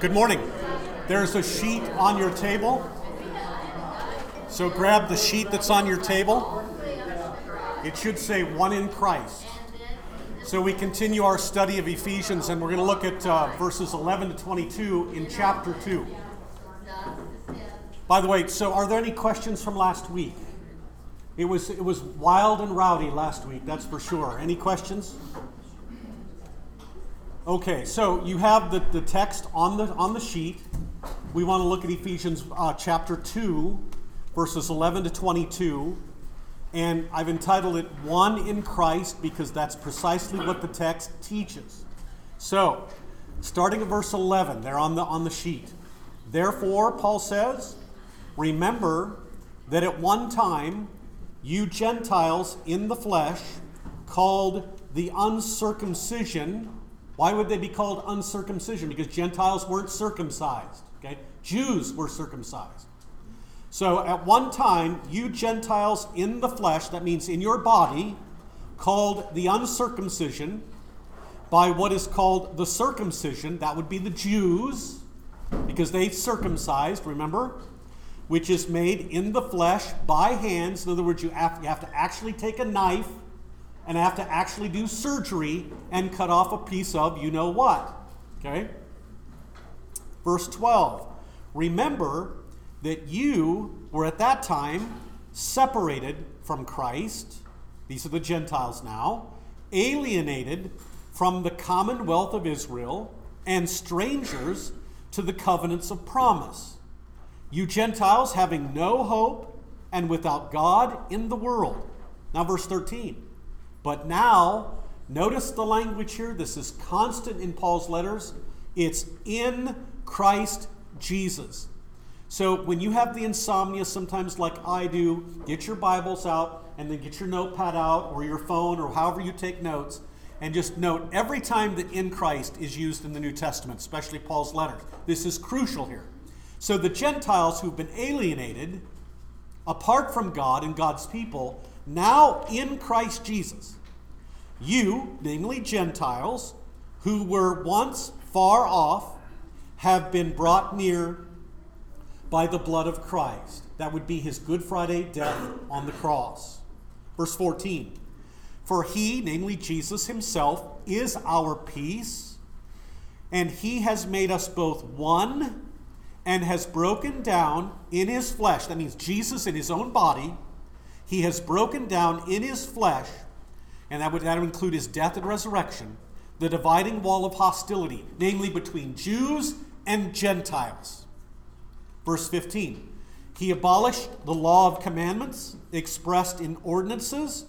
Good morning. There's a sheet on your table. So grab the sheet that's on your table. It should say one in Christ. So we continue our study of Ephesians, and we're going to look at uh, verses 11 to 22 in chapter 2. By the way, so are there any questions from last week? It was, it was wild and rowdy last week, that's for sure. Any questions? Okay, so you have the, the text on the, on the sheet. We want to look at Ephesians uh, chapter 2, verses 11 to 22. And I've entitled it One in Christ because that's precisely what the text teaches. So, starting at verse 11, they're on the, on the sheet. Therefore, Paul says, Remember that at one time you Gentiles in the flesh, called the uncircumcision, why would they be called uncircumcision? Because Gentiles weren't circumcised. Okay? Jews were circumcised. So at one time, you Gentiles in the flesh, that means in your body, called the uncircumcision by what is called the circumcision, that would be the Jews, because they circumcised, remember? Which is made in the flesh by hands. In other words, you have, you have to actually take a knife and have to actually do surgery and cut off a piece of you know what. Okay? Verse 12 Remember that you were at that time separated from Christ. These are the Gentiles now, alienated from the commonwealth of Israel, and strangers to the covenants of promise. You Gentiles having no hope and without God in the world. Now, verse 13. But now, notice the language here. This is constant in Paul's letters. It's in Christ Jesus. So when you have the insomnia, sometimes like I do, get your Bibles out and then get your notepad out or your phone or however you take notes and just note every time that in Christ is used in the New Testament, especially Paul's letters. This is crucial here. So the Gentiles who've been alienated apart from God and God's people now in Christ Jesus. You, namely Gentiles, who were once far off, have been brought near by the blood of Christ. That would be his Good Friday death on the cross. Verse 14 For he, namely Jesus himself, is our peace, and he has made us both one and has broken down in his flesh. That means Jesus in his own body he has broken down in his flesh, and that would, that would include his death and resurrection, the dividing wall of hostility, namely between Jews and Gentiles. Verse 15 He abolished the law of commandments expressed in ordinances.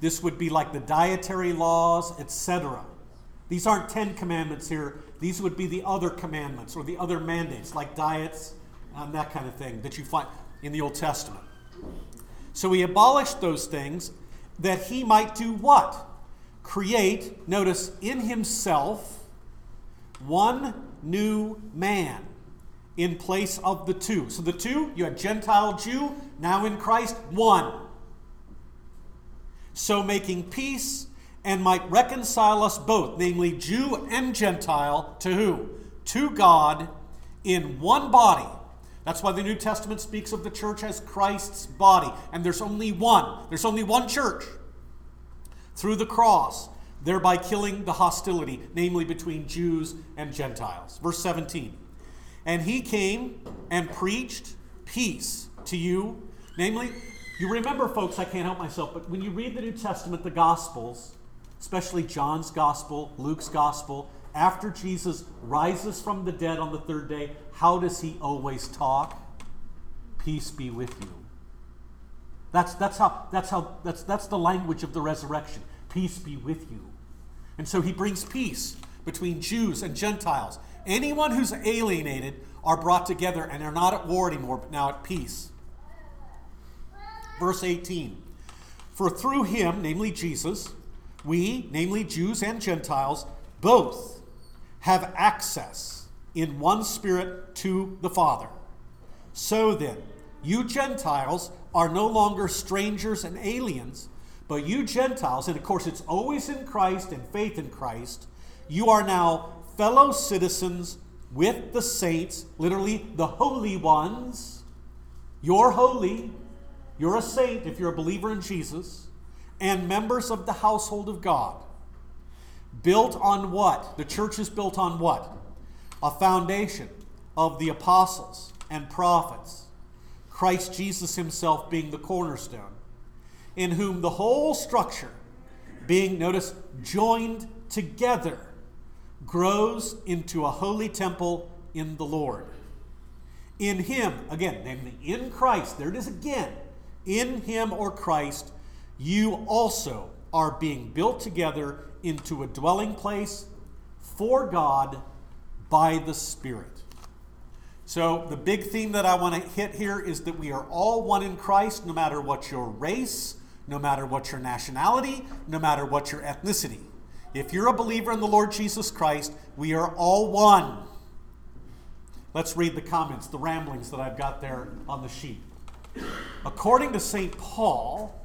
This would be like the dietary laws, etc. These aren't Ten Commandments here. These would be the other commandments or the other mandates, like diets and that kind of thing that you find in the Old Testament. So he abolished those things that he might do what? Create, notice, in himself one new man in place of the two. So the two, you had Gentile Jew, now in Christ, one. So making peace and might reconcile us both, namely Jew and Gentile, to who? To God in one body that's why the New Testament speaks of the church as Christ's body. And there's only one. There's only one church through the cross, thereby killing the hostility, namely between Jews and Gentiles. Verse 17. And he came and preached peace to you. Namely, you remember, folks, I can't help myself, but when you read the New Testament, the Gospels, especially John's Gospel, Luke's Gospel, after Jesus rises from the dead on the third day, how does he always talk? Peace be with you. That's, that's, how, that's, how, that's, that's the language of the resurrection. Peace be with you. And so he brings peace between Jews and Gentiles. Anyone who's alienated are brought together and are not at war anymore, but now at peace. Verse 18 For through him, namely Jesus, we, namely Jews and Gentiles, both have access in one spirit to the Father. So then, you Gentiles are no longer strangers and aliens, but you Gentiles, and of course it's always in Christ and faith in Christ, you are now fellow citizens with the saints, literally the holy ones. You're holy. You're a saint if you're a believer in Jesus, and members of the household of God. Built on what? The church is built on what? A foundation of the apostles and prophets, Christ Jesus himself being the cornerstone, in whom the whole structure, being, notice, joined together, grows into a holy temple in the Lord. In him, again, namely in Christ, there it is again, in him or Christ, you also are being built together into a dwelling place for God by the Spirit. So, the big theme that I want to hit here is that we are all one in Christ, no matter what your race, no matter what your nationality, no matter what your ethnicity. If you're a believer in the Lord Jesus Christ, we are all one. Let's read the comments, the ramblings that I've got there on the sheet. According to St. Paul,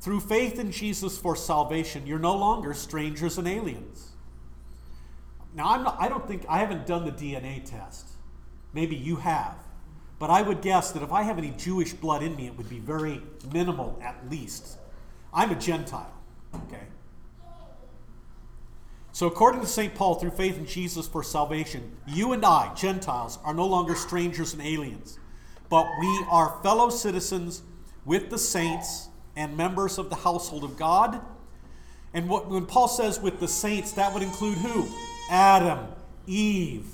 through faith in Jesus for salvation, you're no longer strangers and aliens. Now, I'm not, I don't think, I haven't done the DNA test. Maybe you have. But I would guess that if I have any Jewish blood in me, it would be very minimal at least. I'm a Gentile, okay? So, according to St. Paul, through faith in Jesus for salvation, you and I, Gentiles, are no longer strangers and aliens, but we are fellow citizens with the saints and members of the household of God. And what, when Paul says with the saints, that would include who? Adam, Eve,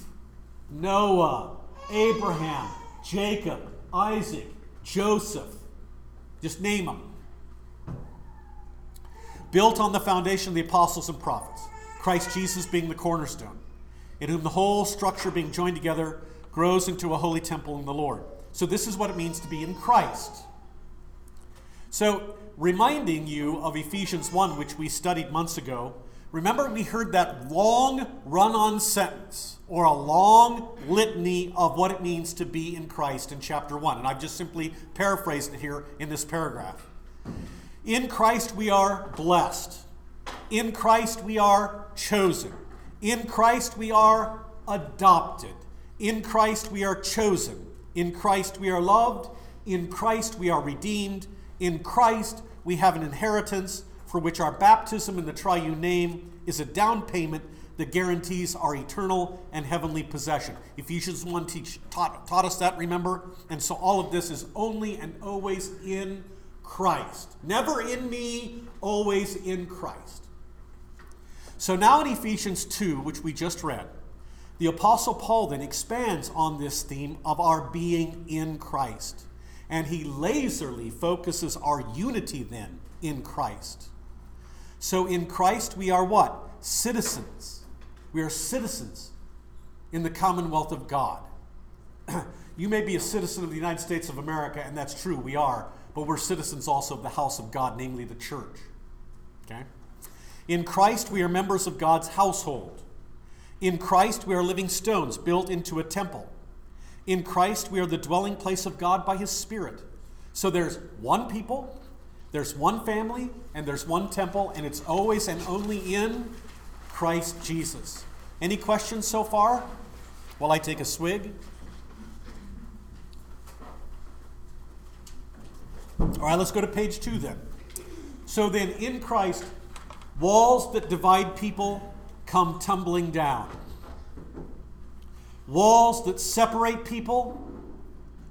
Noah, Abraham, Jacob, Isaac, Joseph. Just name them. Built on the foundation of the apostles and prophets, Christ Jesus being the cornerstone, in whom the whole structure being joined together grows into a holy temple in the Lord. So, this is what it means to be in Christ. So, reminding you of Ephesians 1, which we studied months ago, remember we heard that long run on sentence or a long litany of what it means to be in Christ in chapter 1. And I've just simply paraphrased it here in this paragraph. In Christ we are blessed. In Christ we are chosen. In Christ we are adopted. In Christ we are chosen. In Christ we are loved. In Christ we are redeemed. In Christ we have an inheritance for which our baptism in the triune name is a down payment that guarantees our eternal and heavenly possession. Ephesians 1 teach, taught, taught us that, remember? And so all of this is only and always in Christ. Never in me, always in Christ. So now in Ephesians 2, which we just read, the Apostle Paul then expands on this theme of our being in Christ. And he laserly focuses our unity then in Christ. So in Christ we are what? Citizens. We are citizens in the commonwealth of God. you may be a citizen of the United States of America, and that's true, we are, but we're citizens also of the house of God, namely the church. Okay? In Christ we are members of God's household. In Christ we are living stones built into a temple. In Christ, we are the dwelling place of God by His Spirit. So there's one people, there's one family, and there's one temple, and it's always and only in Christ Jesus. Any questions so far? While I take a swig? All right, let's go to page two then. So then, in Christ, walls that divide people come tumbling down walls that separate people,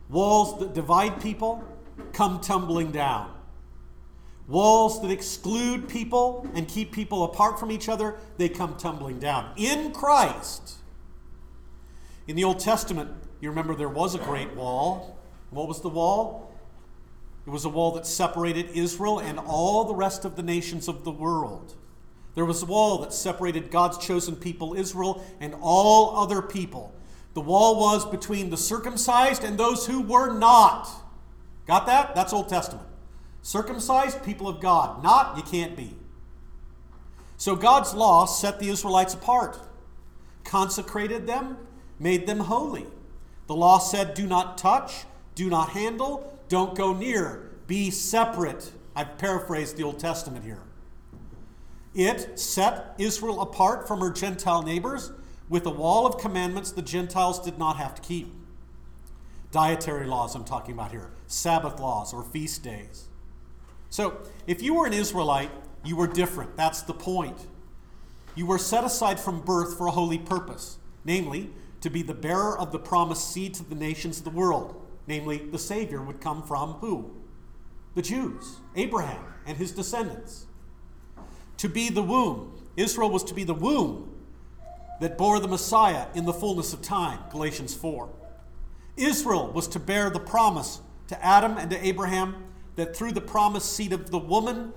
walls that divide people, come tumbling down. Walls that exclude people and keep people apart from each other, they come tumbling down. In Christ. In the Old Testament, you remember there was a great wall. What was the wall? It was a wall that separated Israel and all the rest of the nations of the world. There was a wall that separated God's chosen people, Israel, and all other people. The wall was between the circumcised and those who were not. Got that? That's Old Testament. Circumcised, people of God. Not, you can't be. So God's law set the Israelites apart, consecrated them, made them holy. The law said, do not touch, do not handle, don't go near, be separate. I've paraphrased the Old Testament here. It set Israel apart from her Gentile neighbors with a wall of commandments the Gentiles did not have to keep. Dietary laws, I'm talking about here, Sabbath laws or feast days. So, if you were an Israelite, you were different. That's the point. You were set aside from birth for a holy purpose, namely, to be the bearer of the promised seed to the nations of the world. Namely, the Savior would come from who? The Jews, Abraham and his descendants. To be the womb. Israel was to be the womb that bore the Messiah in the fullness of time, Galatians 4. Israel was to bear the promise to Adam and to Abraham that through the promised seed of the woman,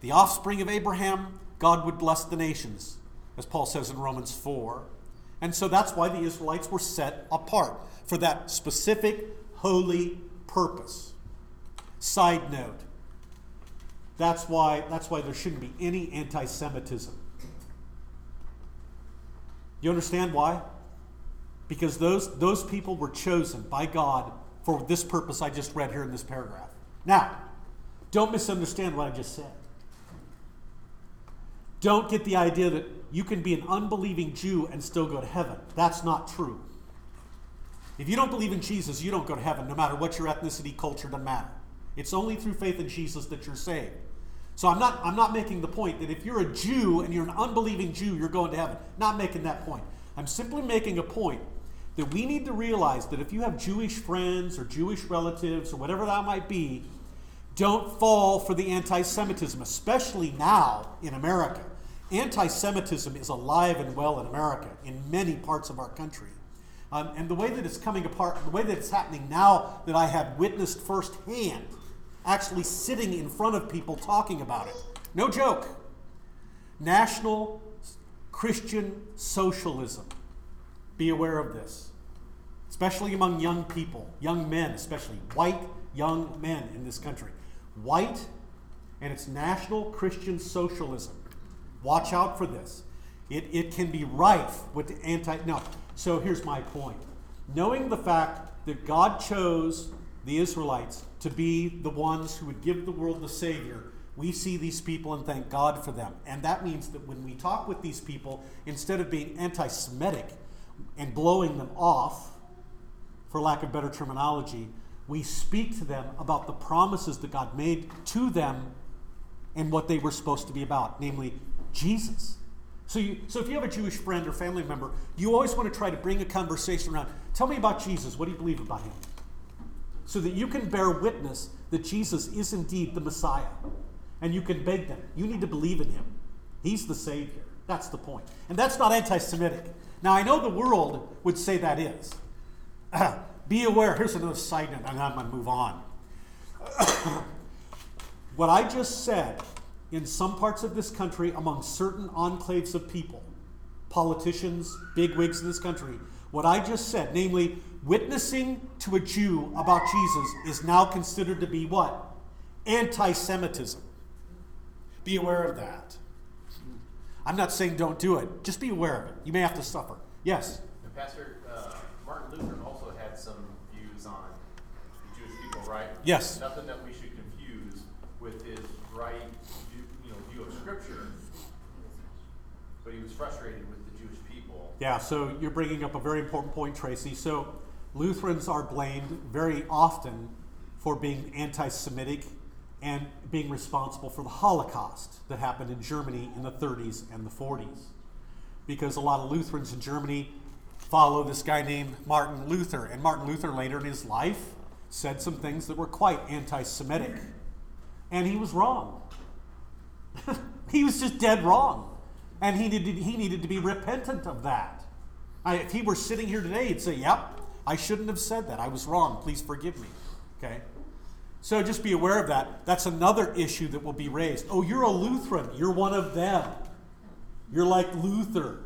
the offspring of Abraham, God would bless the nations, as Paul says in Romans 4. And so that's why the Israelites were set apart for that specific holy purpose. Side note. That's why, that's why there shouldn't be any anti Semitism. You understand why? Because those, those people were chosen by God for this purpose I just read here in this paragraph. Now, don't misunderstand what I just said. Don't get the idea that you can be an unbelieving Jew and still go to heaven. That's not true. If you don't believe in Jesus, you don't go to heaven, no matter what your ethnicity, culture, doesn't matter. It's only through faith in Jesus that you're saved. So I'm not, I'm not making the point that if you're a Jew and you're an unbelieving Jew, you're going to heaven. Not making that point. I'm simply making a point that we need to realize that if you have Jewish friends or Jewish relatives or whatever that might be, don't fall for the anti Semitism, especially now in America. Anti Semitism is alive and well in America, in many parts of our country. Um, and the way that it's coming apart, the way that it's happening now that I have witnessed firsthand, actually sitting in front of people talking about it. No joke. National Christian socialism. Be aware of this, especially among young people, young men, especially white young men in this country. White and it's National Christian Socialism. Watch out for this. It, it can be rife with anti. No. So here's my point. Knowing the fact that God chose the Israelites to be the ones who would give the world the Savior, we see these people and thank God for them. And that means that when we talk with these people, instead of being anti Semitic and blowing them off, for lack of better terminology, we speak to them about the promises that God made to them and what they were supposed to be about, namely Jesus. So, you, so if you have a Jewish friend or family member, you always want to try to bring a conversation around. Tell me about Jesus. What do you believe about him? So that you can bear witness that Jesus is indeed the Messiah. And you can beg them. You need to believe in him. He's the Savior. That's the point. And that's not anti Semitic. Now, I know the world would say that is. Be aware. Here's another side note, and I'm going to move on. what I just said in some parts of this country among certain enclaves of people, politicians, bigwigs in this country, what I just said, namely, witnessing to a Jew about Jesus is now considered to be what? Anti Semitism. Be aware of that. I'm not saying don't do it, just be aware of it. You may have to suffer. Yes? Pastor, uh, Martin Luther also had some views on the Jewish people, right? Yes. Nothing that we should confuse with his right you know, view of Scripture, but he was frustrated with the Jewish people. Yeah, so you're bringing up a very important point, Tracy. So Lutherans are blamed very often for being anti Semitic and being responsible for the Holocaust that happened in Germany in the 30s and the 40s. Because a lot of Lutherans in Germany follow this guy named Martin Luther. And Martin Luther later in his life said some things that were quite anti Semitic. And he was wrong. he was just dead wrong. And he needed, he needed to be repentant of that. I, if he were sitting here today, he'd say, Yep, I shouldn't have said that. I was wrong. Please forgive me. Okay? So just be aware of that. That's another issue that will be raised. Oh, you're a Lutheran. You're one of them. You're like Luther.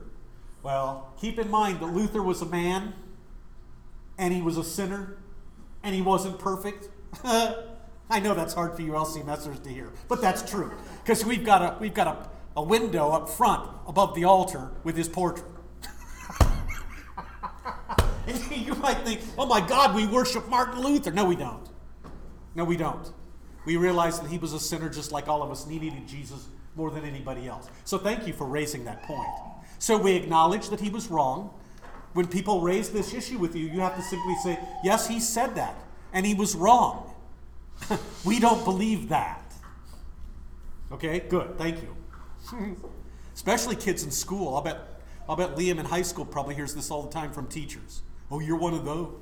Well, keep in mind that Luther was a man and he was a sinner and he wasn't perfect. I know that's hard for you LCMSers to hear, but that's true. Because we've got a we've got a, a window up front above the altar with his portrait. And you might think, oh my God, we worship Martin Luther. No, we don't. No, we don't. We realize that he was a sinner just like all of us, and he needed Jesus more than anybody else. So thank you for raising that point. So we acknowledge that he was wrong. When people raise this issue with you, you have to simply say, Yes, he said that, and he was wrong. we don't believe that. Okay, good, thank you. Especially kids in school. I'll bet, I'll bet Liam in high school probably hears this all the time from teachers. Oh, you're one of those.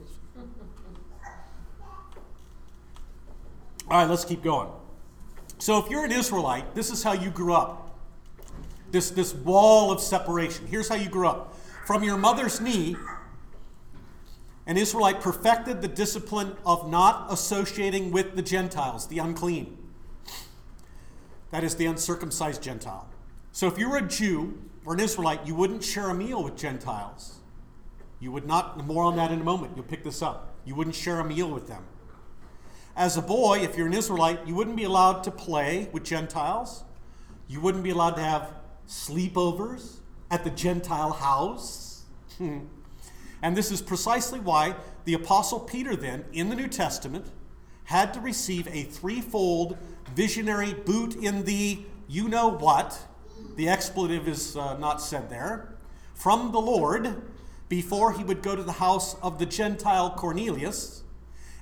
All right, let's keep going. So, if you're an Israelite, this is how you grew up. This, this wall of separation. Here's how you grew up. From your mother's knee, an Israelite perfected the discipline of not associating with the Gentiles, the unclean. That is the uncircumcised Gentile. So if you were a Jew or an Israelite, you wouldn't share a meal with Gentiles. You would not, more on that in a moment. You'll pick this up. You wouldn't share a meal with them. As a boy, if you're an Israelite, you wouldn't be allowed to play with Gentiles. You wouldn't be allowed to have sleepovers at the Gentile house. and this is precisely why the Apostle Peter, then, in the New Testament, had to receive a threefold visionary boot in the you know what. The expletive is uh, not said there. From the Lord before he would go to the house of the Gentile Cornelius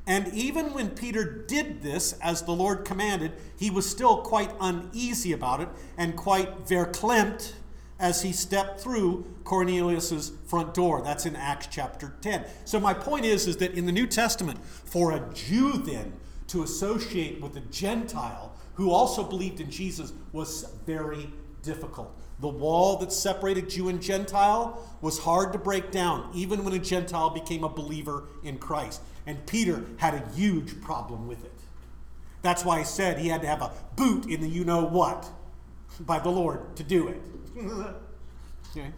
and even when Peter did this as the Lord commanded, he was still quite uneasy about it and quite verklempt as he stepped through Cornelius's front door. That's in Acts chapter 10. So my point is is that in the New Testament for a Jew then to associate with a Gentile who also believed in Jesus was very difficult. The wall that separated Jew and Gentile was hard to break down, even when a Gentile became a believer in Christ. And Peter had a huge problem with it. That's why he said he had to have a boot in the you know what by the Lord to do it. okay.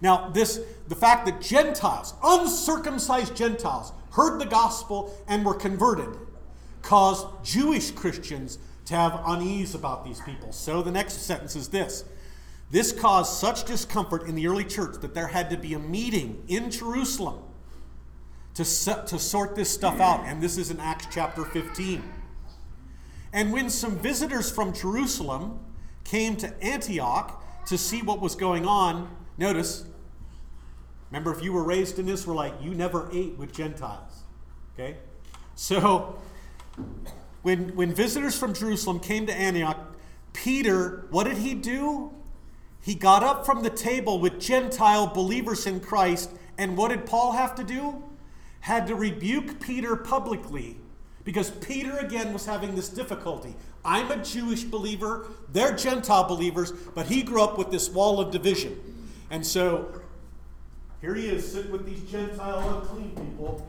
Now, this the fact that Gentiles, uncircumcised Gentiles, heard the gospel and were converted caused Jewish Christians to have unease about these people. So the next sentence is this. This caused such discomfort in the early church that there had to be a meeting in Jerusalem to, set, to sort this stuff out. And this is in Acts chapter 15. And when some visitors from Jerusalem came to Antioch to see what was going on, notice, remember, if you were raised an Israelite, you never ate with Gentiles. Okay? So, when, when visitors from Jerusalem came to Antioch, Peter, what did he do? He got up from the table with Gentile believers in Christ, and what did Paul have to do? had to rebuke Peter publicly because Peter again was having this difficulty. I'm a Jewish believer, they're Gentile believers, but he grew up with this wall of division. And so here he is sitting with these Gentile unclean people,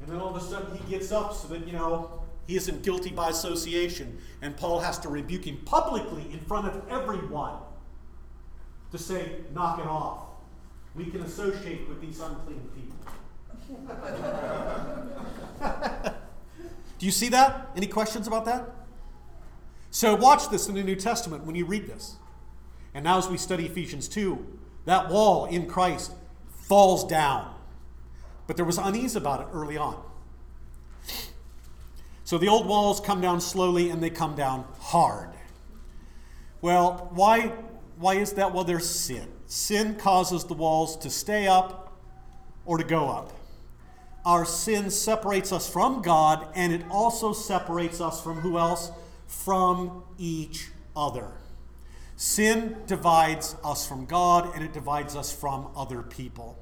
and then all of a sudden he gets up so that, you know, he isn't guilty by association. And Paul has to rebuke him publicly in front of everyone to say, knock it off. We can associate with these unclean people. Do you see that? Any questions about that? So, watch this in the New Testament when you read this. And now, as we study Ephesians 2, that wall in Christ falls down. But there was unease about it early on. So, the old walls come down slowly and they come down hard. Well, why, why is that? Well, there's sin. Sin causes the walls to stay up or to go up our sin separates us from God, and it also separates us from who else? From each other. Sin divides us from God, and it divides us from other people.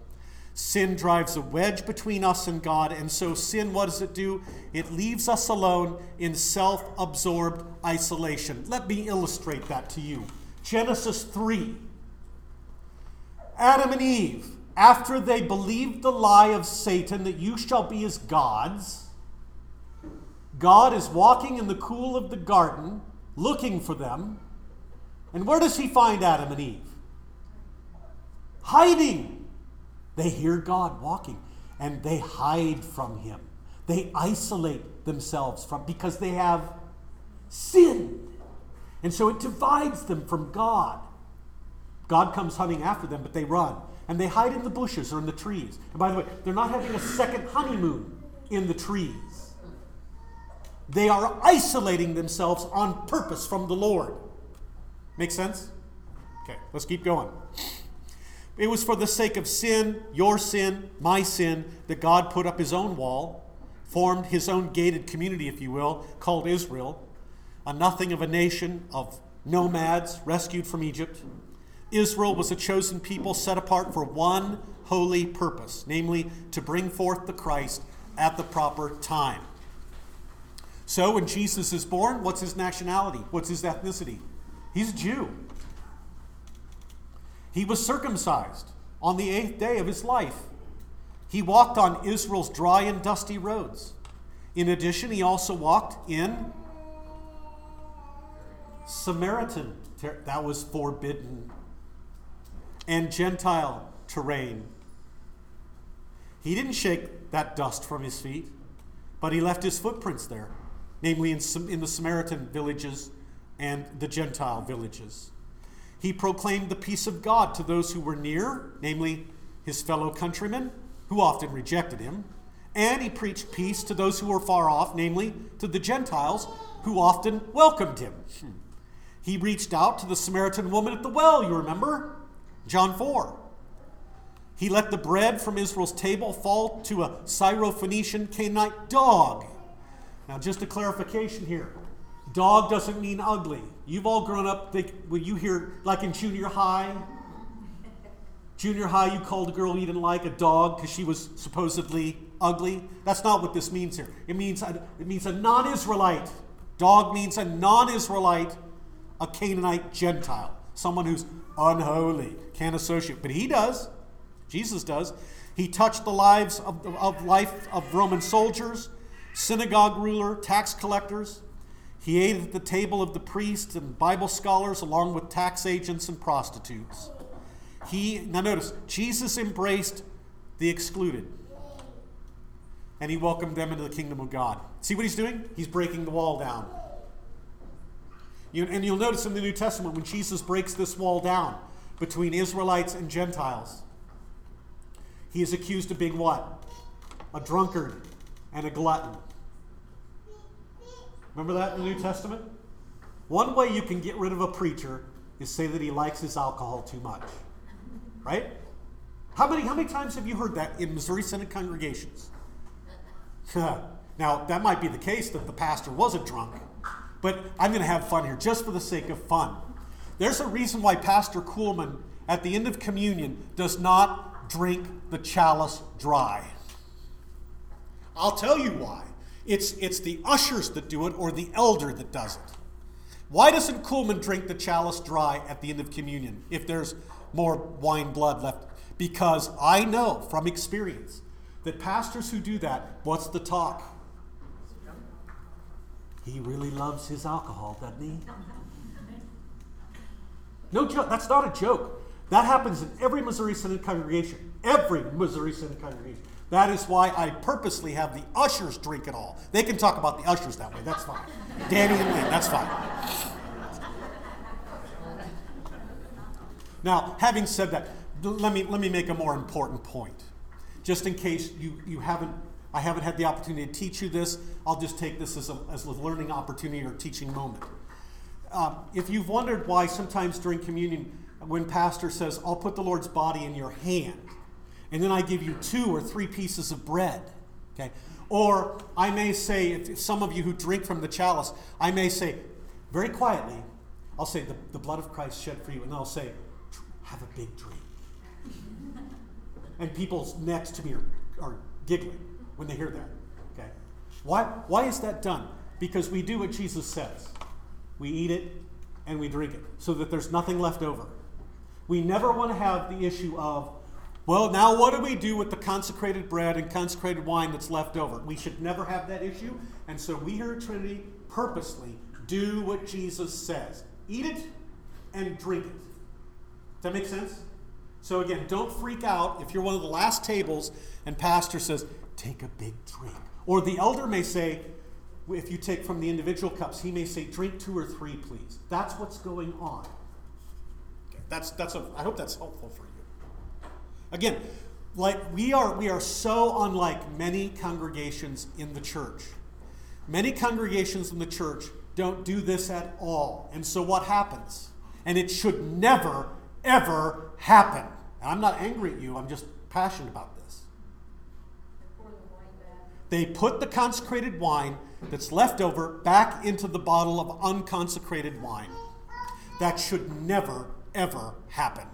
Sin drives a wedge between us and God, and so sin, what does it do? It leaves us alone in self absorbed isolation. Let me illustrate that to you. Genesis 3. Adam and Eve after they believed the lie of Satan that you shall be as gods, God is walking in the cool of the garden looking for them. And where does he find Adam and Eve? Hiding. They hear God walking and they hide from him. They isolate themselves from because they have sinned. And so it divides them from God. God comes hunting after them, but they run and they hide in the bushes or in the trees. And by the way, they're not having a second honeymoon in the trees. They are isolating themselves on purpose from the Lord. Make sense? Okay, let's keep going. It was for the sake of sin, your sin, my sin, that God put up his own wall, formed his own gated community, if you will, called Israel, a nothing of a nation of nomads rescued from Egypt. Israel was a chosen people set apart for one holy purpose, namely to bring forth the Christ at the proper time. So when Jesus is born, what's his nationality? What's his ethnicity? He's a Jew. He was circumcised on the eighth day of his life. He walked on Israel's dry and dusty roads. In addition, he also walked in Samaritan, that was forbidden, and Gentile terrain. He didn't shake that dust from his feet, but he left his footprints there, namely in, in the Samaritan villages and the Gentile villages. He proclaimed the peace of God to those who were near, namely his fellow countrymen, who often rejected him. And he preached peace to those who were far off, namely to the Gentiles, who often welcomed him. He reached out to the Samaritan woman at the well, you remember? John 4. He let the bread from Israel's table fall to a Syrophoenician Canaanite dog. Now, just a clarification here dog doesn't mean ugly. You've all grown up, when you hear, like in junior high, junior high, you called a girl you didn't like a dog because she was supposedly ugly. That's not what this means here. It means a, it means a non Israelite. Dog means a non Israelite, a Canaanite Gentile, someone who's unholy, can't associate. But he does. Jesus does. He touched the lives of, of life of Roman soldiers, synagogue ruler, tax collectors. He ate at the table of the priests and Bible scholars along with tax agents and prostitutes. He now notice Jesus embraced the excluded. And he welcomed them into the kingdom of God. See what he's doing? He's breaking the wall down. You, and you'll notice in the New Testament when Jesus breaks this wall down between Israelites and Gentiles, he is accused of being what? A drunkard and a glutton. Remember that in the New Testament? One way you can get rid of a preacher is say that he likes his alcohol too much. Right? How many, how many times have you heard that in Missouri Synod congregations? now, that might be the case that the pastor was a drunk, but I'm going to have fun here just for the sake of fun. There's a reason why Pastor Kuhlman, at the end of communion, does not drink the chalice dry. I'll tell you why. It's, it's the ushers that do it or the elder that does it. Why doesn't Kuhlman drink the chalice dry at the end of communion if there's more wine blood left? Because I know from experience that pastors who do that, what's the talk? He really loves his alcohol, doesn't he? No joke. That's not a joke. That happens in every Missouri Synod congregation. Every Missouri Synod congregation. That is why I purposely have the ushers drink it all. They can talk about the ushers that way. That's fine. Danny and Lynn, that's fine. Now, having said that, let me, let me make a more important point. Just in case you, you haven't I haven't had the opportunity to teach you this. I'll just take this as a, as a learning opportunity or teaching moment. Um, if you've wondered why sometimes during communion, when pastor says, I'll put the Lord's body in your hand, and then I give you two or three pieces of bread, okay? Or I may say, if some of you who drink from the chalice, I may say, very quietly, I'll say, the, the blood of Christ shed for you, and I'll say, have a big drink. and people next to me are, are giggling when they hear that. Okay? Why, why is that done? Because we do what Jesus says. We eat it and we drink it so that there's nothing left over. We never want to have the issue of, well, now what do we do with the consecrated bread and consecrated wine that's left over? We should never have that issue. And so we here at Trinity purposely do what Jesus says eat it and drink it. Does that make sense? So again, don't freak out if you're one of the last tables and pastor says, take a big drink. Or the elder may say, if you take from the individual cups, he may say, drink two or three, please. That's what's going on. Okay, that's, that's a, I hope that's helpful for you. Again, like we are, we are so unlike many congregations in the church. Many congregations in the church don't do this at all. And so what happens? And it should never, ever happen. And I'm not angry at you, I'm just passionate about this. They put the consecrated wine that's left over back into the bottle of unconsecrated wine. That should never, ever happen.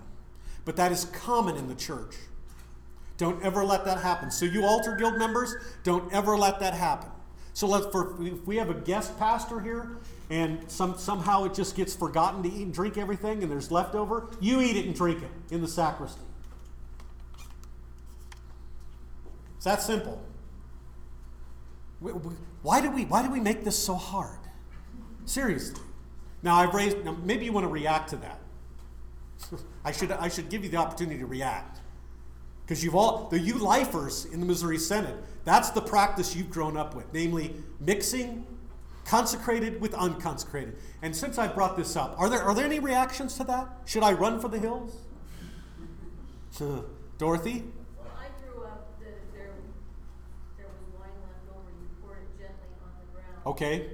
But that is common in the church. Don't ever let that happen. So, you altar guild members, don't ever let that happen. So, let for if we have a guest pastor here, and some, somehow it just gets forgotten to eat and drink everything, and there's leftover, you eat it and drink it in the sacristy. It's that simple. Why do we why do we make this so hard? Seriously. Now I've raised now maybe you want to react to that. I should I should give you the opportunity to react. Because you've all the you lifers in the Missouri Synod, that's the practice you've grown up with, namely mixing consecrated with unconsecrated. And since I brought this up, are there are there any reactions to that? Should I run for the hills? Dorothy? Well, I grew up, the, there, there was wine left over, you poured it gently on the ground. Okay.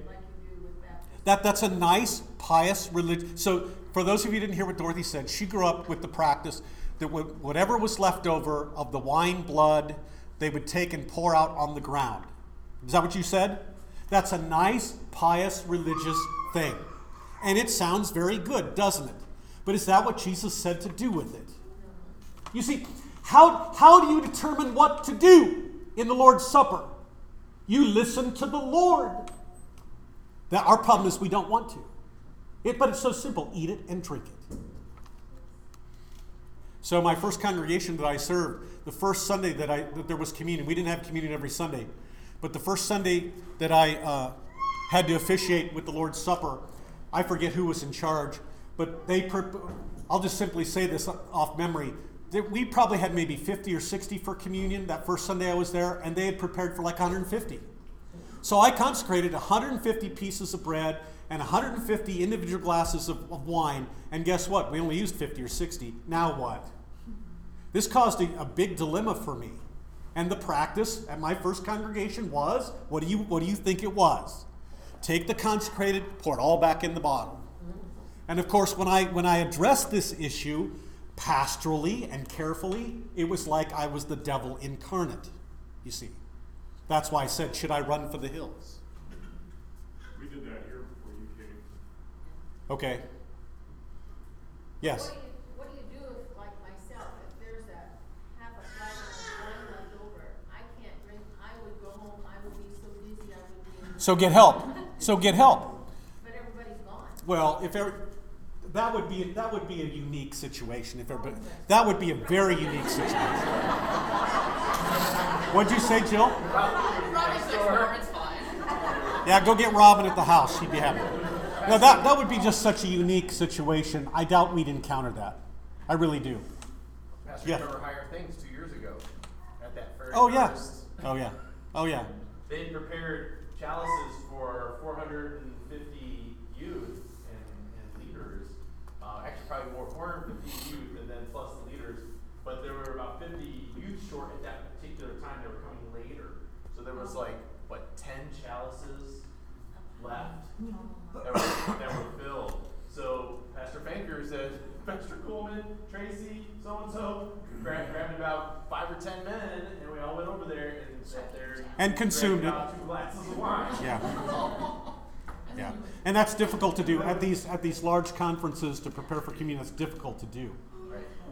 that, that's a nice, pious religion. So, for those of you who didn't hear what Dorothy said, she grew up with the practice that whatever was left over of the wine blood, they would take and pour out on the ground. Is that what you said? That's a nice, pious, religious thing. And it sounds very good, doesn't it? But is that what Jesus said to do with it? You see, how, how do you determine what to do in the Lord's Supper? You listen to the Lord. That our problem is we don't want to. It, but it's so simple eat it and drink it. So, my first congregation that I served, the first Sunday that, I, that there was communion, we didn't have communion every Sunday, but the first Sunday that I uh, had to officiate with the Lord's Supper, I forget who was in charge, but they, I'll just simply say this off memory. That we probably had maybe 50 or 60 for communion that first Sunday I was there, and they had prepared for like 150. So I consecrated 150 pieces of bread and 150 individual glasses of, of, wine. And guess what? We only used 50 or 60. Now what? This caused a, a, big dilemma for me. And the practice at my first congregation was what do you, what do you think it was? Take the consecrated, pour it all back in the bottle. And of course, when I, when I addressed this issue pastorally and carefully, it was like I was the devil incarnate, you see. That's why I said, Should I run for the hills? We did that here before you came. Okay. Yes. What do you, what do, you do if, like myself, if there's a half a flagon of wine left over, I can't drink, I would go home, I would be so busy, I would be. So get help. So get help. But everybody's gone. Well, if every, that would be that would be a unique situation. If everybody, that would be a very unique situation. What'd you say, Jill? Yeah, go get Robin at the house. She'd be happy. No, that, that would be just such a unique situation. I doubt we'd encounter that. I really do. Pastor yeah. Trevor Higher Things two years ago at that very Oh, yeah. Oh, yeah. Oh, yeah. They prepared chalices for 450 youth and, and leaders. Uh, actually, probably more 450 youth and then plus the leaders. But there were about 50 youth short at that particular time they were coming later. So there was like, what, 10 chalices left that were, that were filled. So Pastor Banker said, Pastor Coleman, Tracy, so and so, grabbed, about five or ten men, and we all went over there and sat there and consumed it. Two glasses of wine. Yeah. Yeah, and that's difficult to do at these at these large conferences to prepare for communion. It's difficult to do.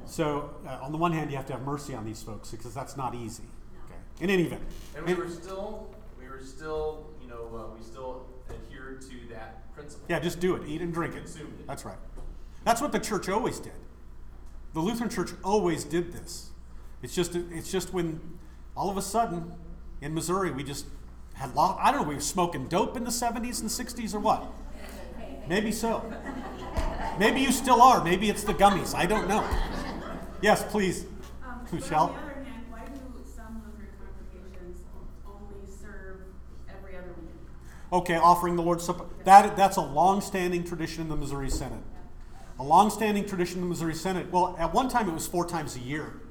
So, uh, on the one hand, you have to have mercy on these folks because that's not easy. Okay. In any event. And we and, were still, we were still, you know, uh, we still adhered to that principle. Yeah, just do it. Eat and drink it. it. That's right. That's what the church always did. The Lutheran Church always did this. It's just, it's just when all of a sudden in Missouri we just had lot. I don't know. We were smoking dope in the 70s and 60s or what? Maybe so. Maybe you still are. Maybe it's the gummies. I don't know. Yes, please. Um, Michelle? on the other hand, why do some Lutheran congregations only serve every other week? Okay, offering the Lord's Supper. That, that's a long-standing tradition in the Missouri Synod. A long-standing tradition in the Missouri Synod. Well, at one time it was four times a year.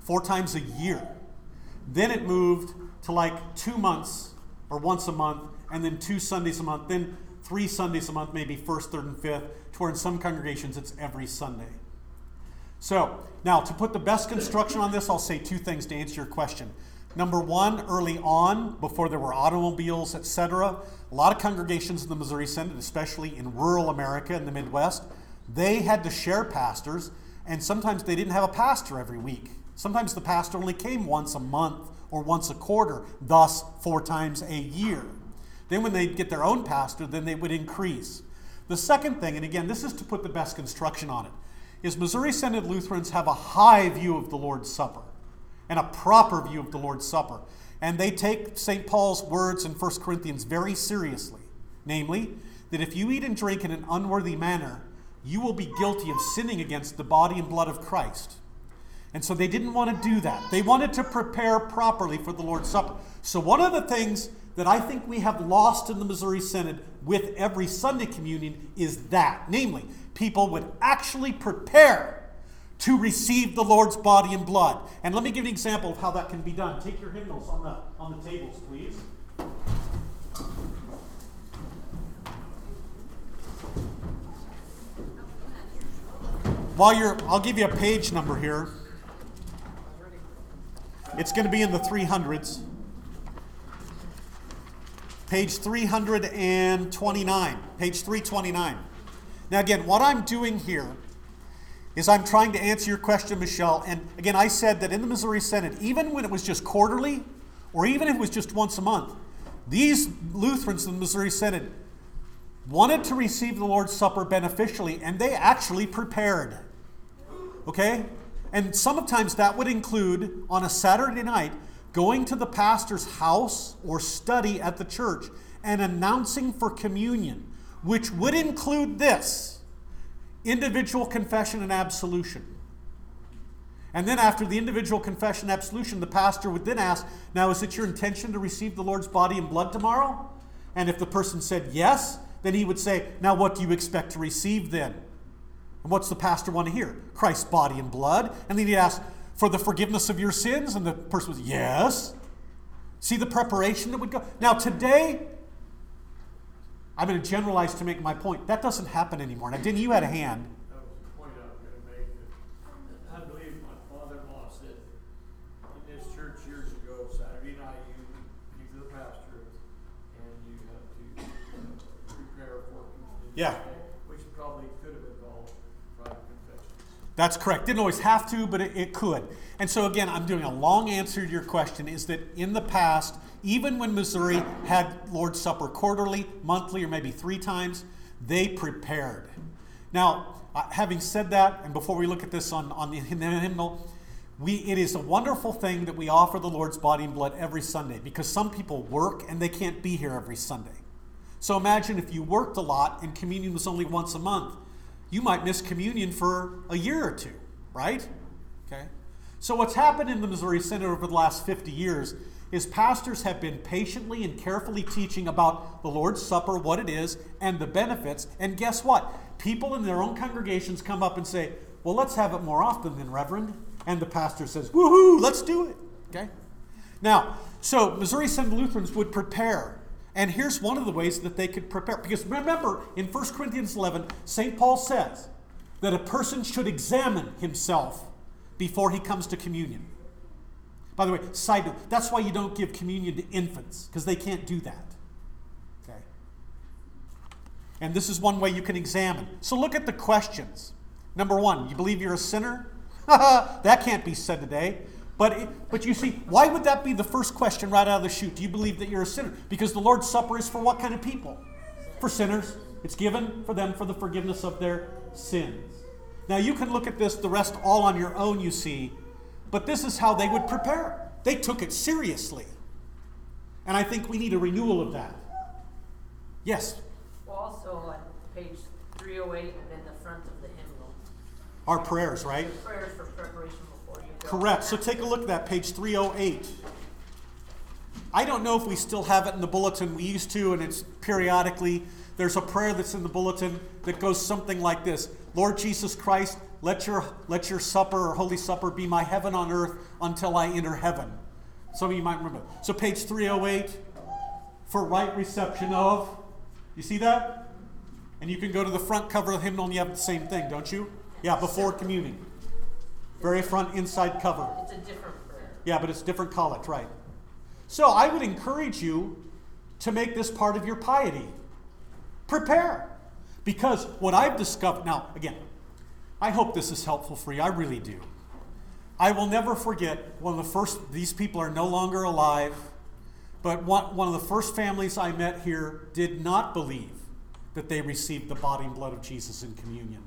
Four times a year. Then it moved to like two months or once a month, and then two Sundays a month, then three Sundays a month, maybe first, third, and fifth, to where in some congregations it's every Sunday. So, now to put the best construction on this, I'll say two things to answer your question. Number one, early on, before there were automobiles, etc., a lot of congregations in the Missouri Synod, especially in rural America in the Midwest, they had to share pastors, and sometimes they didn't have a pastor every week. Sometimes the pastor only came once a month or once a quarter, thus four times a year. Then, when they'd get their own pastor, then they would increase. The second thing, and again, this is to put the best construction on it, is Missouri Synod Lutherans have a high view of the Lord's Supper and a proper view of the Lord's Supper. And they take St. Paul's words in 1 Corinthians very seriously. Namely, that if you eat and drink in an unworthy manner, you will be guilty of sinning against the body and blood of Christ. And so they didn't want to do that. They wanted to prepare properly for the Lord's Supper. So, one of the things that I think we have lost in the Missouri Synod with every Sunday communion is that. Namely, people would actually prepare to receive the Lord's body and blood. And let me give an example of how that can be done. Take your hymnals on the, on the tables, please. While you're, I'll give you a page number here. It's going to be in the 300s. Page 329. Page 329. Now, again, what I'm doing here is I'm trying to answer your question, Michelle. And again, I said that in the Missouri Synod, even when it was just quarterly, or even if it was just once a month, these Lutherans in the Missouri Synod wanted to receive the Lord's Supper beneficially, and they actually prepared. Okay? And sometimes that would include, on a Saturday night, going to the pastor's house or study at the church and announcing for communion, which would include this individual confession and absolution. And then, after the individual confession and absolution, the pastor would then ask, Now, is it your intention to receive the Lord's body and blood tomorrow? And if the person said yes, then he would say, Now, what do you expect to receive then? And what's the pastor want to hear? Christ's body and blood. And then he'd ask, For the forgiveness of your sins? And the person was, Yes. See the preparation that would go? Now, today, I'm going to generalize to make my point. That doesn't happen anymore. Now, Denny, you had a hand. That was the point I was gonna make, that I believe my father-in-law said in this church years ago, Saturday night, you, you the pastor, and you have to prepare for communion. Yeah. Which probably could have involved private confession. That's correct. Didn't always have to, but it, it could. And so, again, I'm doing a long answer to your question is that in the past, even when Missouri had Lord's Supper quarterly, monthly, or maybe three times, they prepared. Now, uh, having said that, and before we look at this on, on the hymnal, we, it is a wonderful thing that we offer the Lord's body and blood every Sunday because some people work and they can't be here every Sunday. So imagine if you worked a lot and communion was only once a month. You might miss communion for a year or two, right? Okay. So what's happened in the Missouri Synod over the last 50 years is pastors have been patiently and carefully teaching about the Lord's Supper, what it is, and the benefits. And guess what? People in their own congregations come up and say, Well, let's have it more often then, Reverend. And the pastor says, Woohoo, let's do it. Okay? Now, so Missouri Synod Lutherans would prepare. And here's one of the ways that they could prepare. Because remember, in 1 Corinthians 11, St. Paul says that a person should examine himself before he comes to communion. By the way, side note, that's why you don't give communion to infants, because they can't do that. Okay? And this is one way you can examine. So look at the questions. Number one, you believe you're a sinner? that can't be said today. But, it, but you see, why would that be the first question right out of the chute? Do you believe that you're a sinner? Because the Lord's Supper is for what kind of people? For sinners. It's given for them for the forgiveness of their sins. Now you can look at this, the rest all on your own, you see, but this is how they would prepare. They took it seriously. And I think we need a renewal of that. Yes, also on page three oh eight and in the front of the hymnal, our prayers, right? prayers for preparation before you go. Correct. So take a look at that, page 308. I don't know if we still have it in the bulletin. We used to, and it's periodically. There's a prayer that's in the bulletin that goes something like this Lord Jesus Christ, let your, let your supper or Holy Supper be my heaven on earth until I enter heaven. Some of you might remember. So, page 308 for right reception of. You see that? And you can go to the front cover of the hymnal and you have the same thing, don't you? Yeah, before communing. Very front inside cover. It's a different prayer. Yeah, but it's different collect, right? So I would encourage you to make this part of your piety. Prepare. Because what I've discovered, now, again, I hope this is helpful for you. I really do. I will never forget one of the first, these people are no longer alive, but one, one of the first families I met here did not believe that they received the body and blood of Jesus in communion.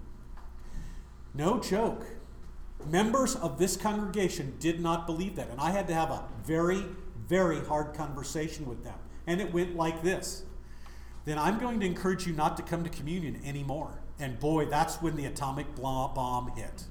No joke. Members of this congregation did not believe that. And I had to have a very, very hard conversation with them. And it went like this Then I'm going to encourage you not to come to communion anymore. And boy, that's when the atomic bomb hit.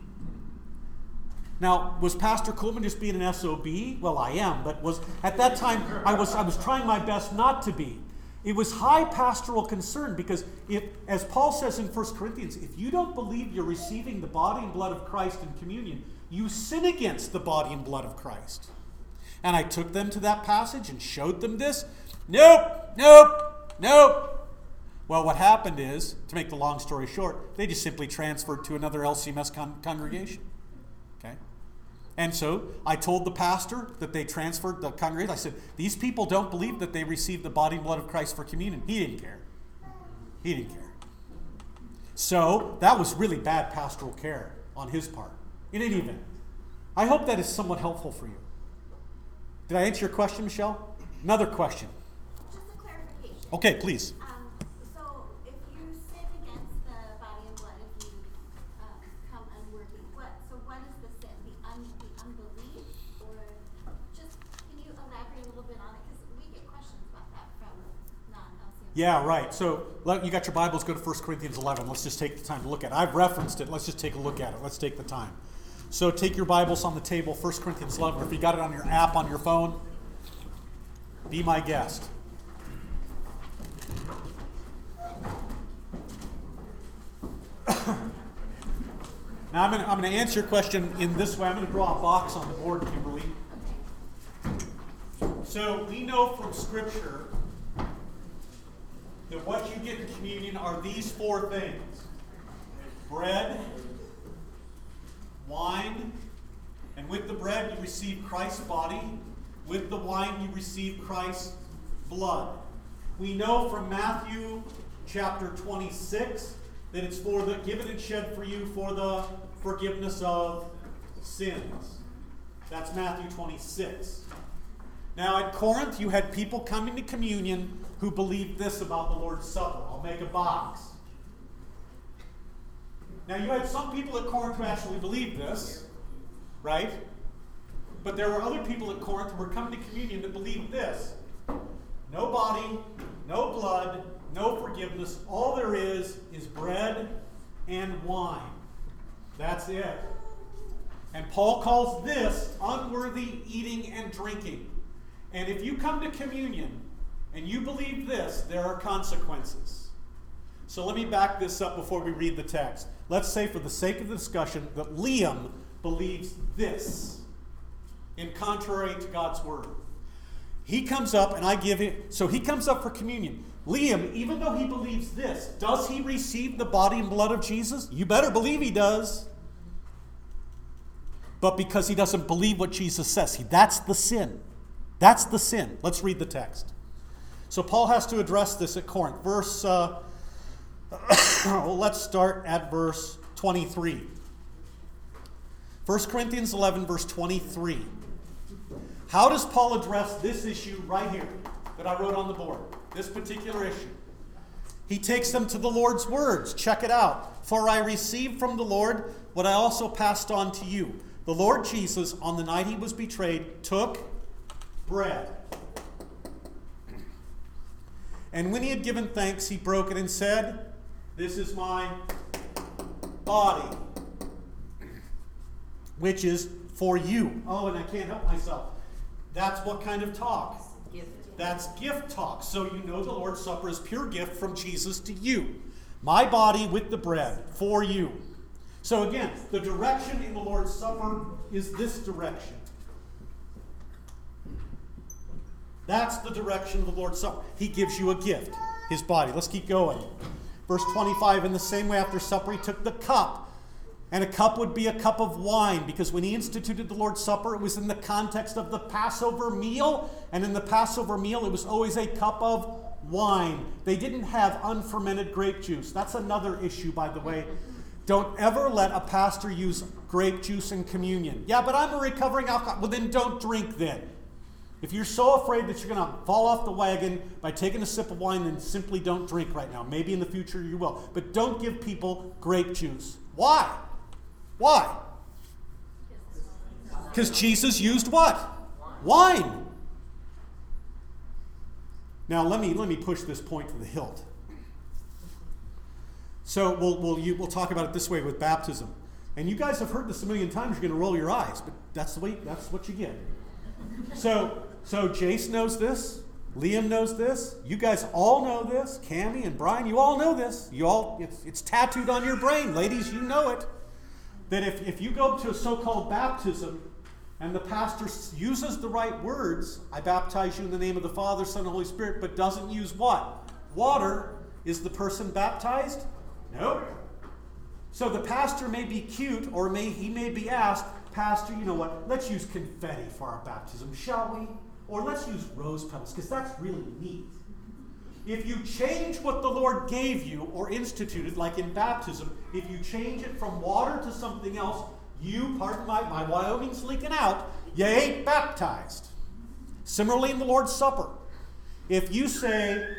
Now, was Pastor Kuhlman just being an SOB? Well, I am, but was at that time I was I was trying my best not to be. It was high pastoral concern because if, as Paul says in 1 Corinthians, if you don't believe you're receiving the body and blood of Christ in communion, you sin against the body and blood of Christ. And I took them to that passage and showed them this. Nope, nope, nope. Well, what happened is, to make the long story short, they just simply transferred to another LCMS con- congregation. Okay? And so I told the pastor that they transferred the congregation. I said, These people don't believe that they received the body and blood of Christ for communion. He didn't care. He didn't care. So that was really bad pastoral care on his part. In any event, I hope that is somewhat helpful for you. Did I answer your question, Michelle? Another question. Just a clarification. Okay, please. Yeah, right. So let, you got your Bibles, go to 1 Corinthians 11. Let's just take the time to look at it. I've referenced it. Let's just take a look at it. Let's take the time. So take your Bibles on the table, 1 Corinthians 11, or if you got it on your app on your phone, be my guest. Now I'm going I'm going to answer your question in this way. I'm going to draw a box on the board, Kimberly. So we know from Scripture that what you get in communion are these four things bread, wine, and with the bread you receive Christ's body, with the wine you receive Christ's blood. We know from Matthew chapter 26 that it's for the given and shed for you for the forgiveness of sins. That's Matthew 26. Now, at Corinth, you had people coming to communion who believed this about the Lord's Supper. I'll make a box. Now, you had some people at Corinth who actually believed this, right? But there were other people at Corinth who were coming to communion that believed this no body, no blood, no forgiveness. All there is is bread and wine. That's it. And Paul calls this unworthy eating and drinking. And if you come to communion and you believe this, there are consequences. So let me back this up before we read the text. Let's say, for the sake of the discussion, that Liam believes this, in contrary to God's word. He comes up and I give him, so he comes up for communion. Liam, even though he believes this, does he receive the body and blood of Jesus? You better believe he does. But because he doesn't believe what Jesus says, he, that's the sin. That's the sin. Let's read the text. So Paul has to address this at Corinth. Verse, uh, well, let's start at verse 23. 1 Corinthians 11, verse 23. How does Paul address this issue right here that I wrote on the board? This particular issue. He takes them to the Lord's words. Check it out. For I received from the Lord what I also passed on to you. The Lord Jesus, on the night he was betrayed, took bread. And when he had given thanks, he broke it and said, This is my body, which is for you. Oh, and I can't help myself. That's what kind of talk? That's gift talk. So you know the Lord's Supper is pure gift from Jesus to you. My body with the bread for you. So again, the direction in the Lord's Supper is this direction. That's the direction of the Lord's Supper. He gives you a gift, his body. Let's keep going. Verse 25 In the same way, after supper, he took the cup. And a cup would be a cup of wine because when he instituted the Lord's Supper, it was in the context of the Passover meal. And in the Passover meal, it was always a cup of wine. They didn't have unfermented grape juice. That's another issue, by the way. Don't ever let a pastor use grape juice in communion. Yeah, but I'm a recovering alcoholic. Well, then don't drink then. If you're so afraid that you're going to fall off the wagon by taking a sip of wine, then simply don't drink right now. Maybe in the future you will. But don't give people grape juice. Why? Why? Because Jesus used what? Wine. Now let me let me push this point to the hilt. So we'll we'll you, we'll talk about it this way with baptism. And you guys have heard this a million times. You're going to roll your eyes, but that's the way that's what you get. So so Jace knows this. Liam knows this. You guys all know this. Cammy and Brian, you all know this. You all it's, it's tattooed on your brain, ladies. You know it. That if, if you go to a so-called baptism and the pastor uses the right words, I baptize you in the name of the Father, Son, and Holy Spirit, but doesn't use what? Water, is the person baptized? No. So the pastor may be cute, or may he may be asked, Pastor, you know what? Let's use confetti for our baptism, shall we? Or let's use rose petals, because that's really neat. If you change what the Lord gave you or instituted, like in baptism, if you change it from water to something else, you, pardon my, my Wyoming's leaking out, you ain't baptized. Similarly in the Lord's Supper. If you say,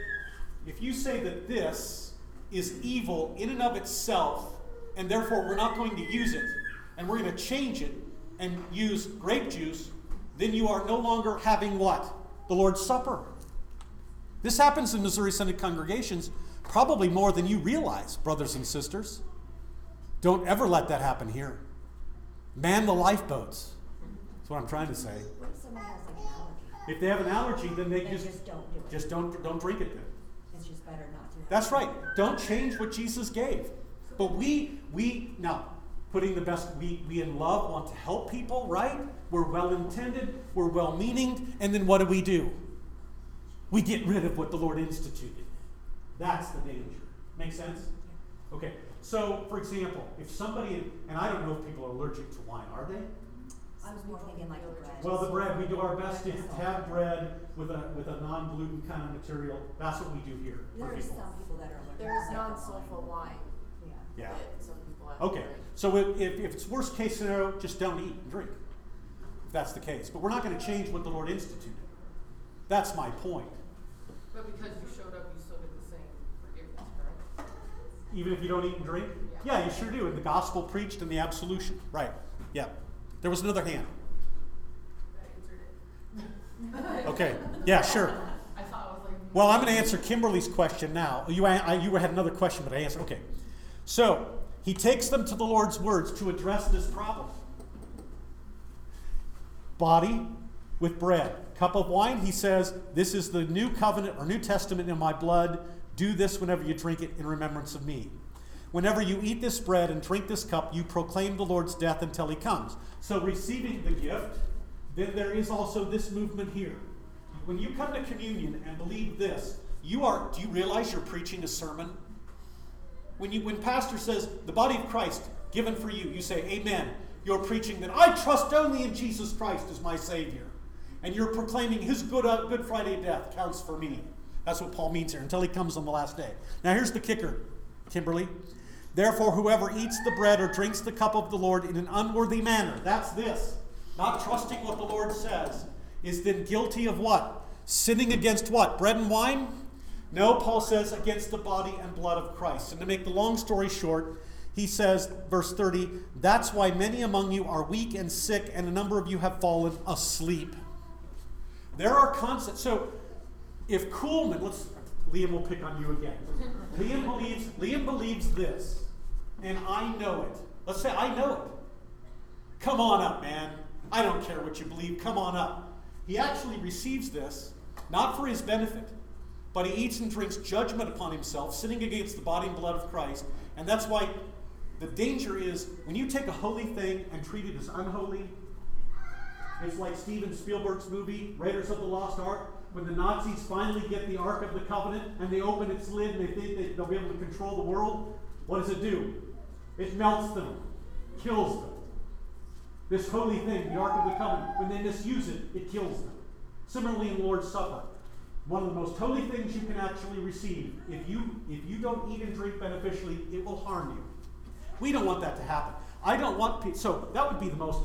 if you say that this is evil in and of itself, and therefore we're not going to use it, and we're going to change it and use grape juice, then you are no longer having what? The Lord's Supper. This happens in Missouri Synod congregations probably more than you realize, brothers and sisters. Don't ever let that happen here. Man the lifeboats. That's what I'm trying to say. If someone has like an allergy? If they have an allergy, then they Then just just don't do it. just don't don't drink it then. It's just better not to. That's right. Don't change what Jesus gave. But we we now putting the best we we in love want to help people, right? We're well intended, we're well meaning, and then what do we do? We get rid of what the Lord instituted. That's the danger. Make sense? Okay. So, for example, if somebody and I don't know if people are allergic to wine, are they? I was more thinking like the bread. Well, the bread, we do our best to have bread with a with a non-gluten kind of material. That's what we do here for There are people. some people that are allergic. There's non-sulfur wine Yeah. Yeah. That some people have. Okay, so if, if if it's worst case scenario, just don't eat and drink. If that's the case. But we're not going to change what the Lord instituted. That's my point. But because you showed up, you still get the same forgiveness, correct? Even if you don't eat and drink? Yeah. Yeah, you sure do. And the gospel preached and the absolution. Right. Yeah. There was another hand. That answered it. Okay. Yeah, sure. I thought I was like. Well, I'm going to answer Kimberly's question now. You, I, you had another question, but I answered. Okay. So, he takes them to the Lord's words to address this problem. Body with bread. Cup of wine, he says, This is the new covenant or New Testament in my blood. Do this whenever you drink it in remembrance of me. Whenever you eat this bread and drink this cup, you proclaim the Lord's death until he comes. So, receiving the gift, then there is also this movement here. When you come to communion and believe this, you are, do you realize you're preaching a sermon? When, you, when pastor says, the body of Christ given for you, you say, Amen. You're preaching that I trust only in Jesus Christ as my Savior. And you're proclaiming his good, uh, good Friday death counts for me. That's what Paul means here, until he comes on the last day. Now, here's the kicker, Kimberly. Therefore, whoever eats the bread or drinks the cup of the Lord in an unworthy manner, that's this, not trusting what the Lord says, is then guilty of what? Sinning against what? Bread and wine? No, Paul says, against the body and blood of Christ. And to make the long story short, he says, verse 30, that's why many among you are weak and sick, and a number of you have fallen asleep. There are concepts. So, if Kuhlman, let's, Liam will pick on you again. Liam believes, Liam believes this, and I know it. Let's say I know it. Come on up, man. I don't care what you believe. Come on up. He actually receives this, not for his benefit, but he eats and drinks judgment upon himself, sinning against the body and blood of Christ. And that's why the danger is when you take a holy thing and treat it as unholy, it's like Steven Spielberg's movie, Raiders of the Lost Ark, when the Nazis finally get the Ark of the Covenant and they open its lid and they think they'll be able to control the world. What does it do? It melts them. kills them. This holy thing, the Ark of the Covenant, when they misuse it, it kills them. Similarly, in Lord's Supper, one of the most holy things you can actually receive, if you if you don't eat and drink beneficially, it will harm you. We don't want that to happen. I don't want people. So that would be the most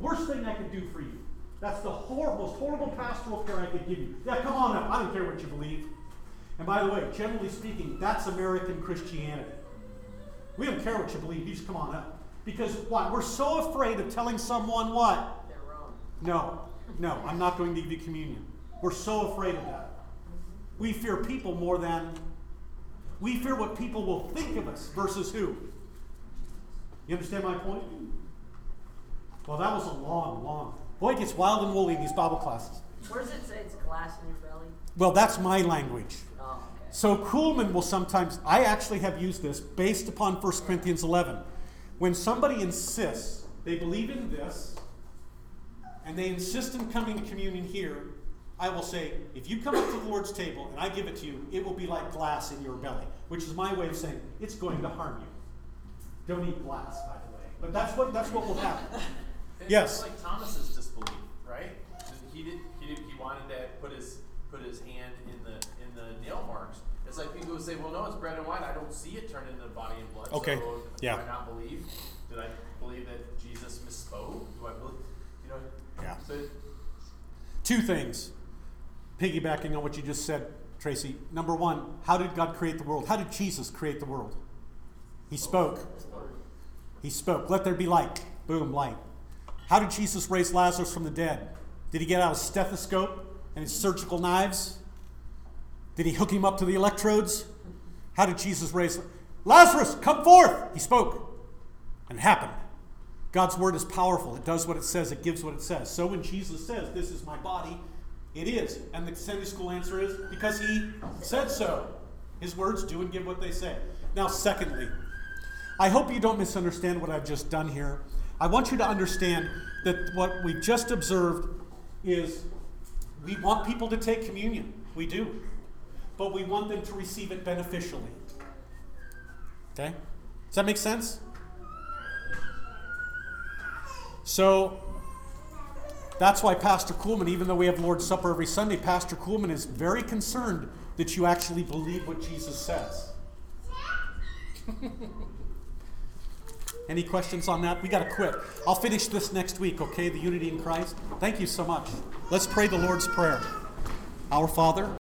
worst thing I could do for you. That's the hor- most horrible pastoral care I could give you. Yeah, come on up. I don't care what you believe. And by the way, generally speaking, that's American Christianity. We don't care what you believe. You just come on up. Because why? We're so afraid of telling someone what? They're wrong. No, no, I'm not going to give you communion. We're so afraid of that. We fear people more than we fear what people will think of us versus who. You understand my point? Well, that was a long, long. Boy, it gets wild and woolly in these Bible classes. Where does it say it's glass in your belly? Well, that's my language. Oh, okay. So Kuhlman will sometimes, I actually have used this based upon 1 Corinthians 11. When somebody insists they believe in this, and they insist in coming to communion here, I will say, if you come up to the Lord's table and I give it to you, it will be like glass in your belly, which is my way of saying it's going to harm you. Don't eat glass, by the way. But that's what that's what will happen. It's Yes. like Thomas's disbelief, right? He did. He did. He wanted to put his put his hand in the in the nail marks. It's like people would say, "Well, no, it's bread and wine. I don't see it turn into body and blood. Okay, So yeah. Do I not believe? Did I believe that Jesus misspoke? Do I believe? You know. Yeah. So Two things, piggybacking on what you just said, Tracy. Number one, how did God create the world? How did Jesus create the world? He spoke. He spoke. Let there be light. Boom, light. How did Jesus raise Lazarus from the dead? Did he get out a stethoscope and his surgical knives? Did he hook him up to the electrodes? How did Jesus raise Lazarus? Come forth! He spoke. And it happened. God's word is powerful. It does what it says, it gives what it says. So when Jesus says, This is my body, it is. And the Sunday school answer is because he said so. His words do and give what they say. Now, secondly, I hope you don't misunderstand what I've just done here. I want you to understand that what we've just observed is we want people to take communion. We do. But we want them to receive it beneficially. Okay? Does that make sense? So that's why Pastor Kuhlman, even though we have Lord's Supper every Sunday, Pastor Kuhlman is very concerned that you actually believe what Jesus says. Any questions on that? We got to quit. I'll finish this next week, okay? The unity in Christ. Thank you so much. Let's pray the Lord's Prayer. Our Father,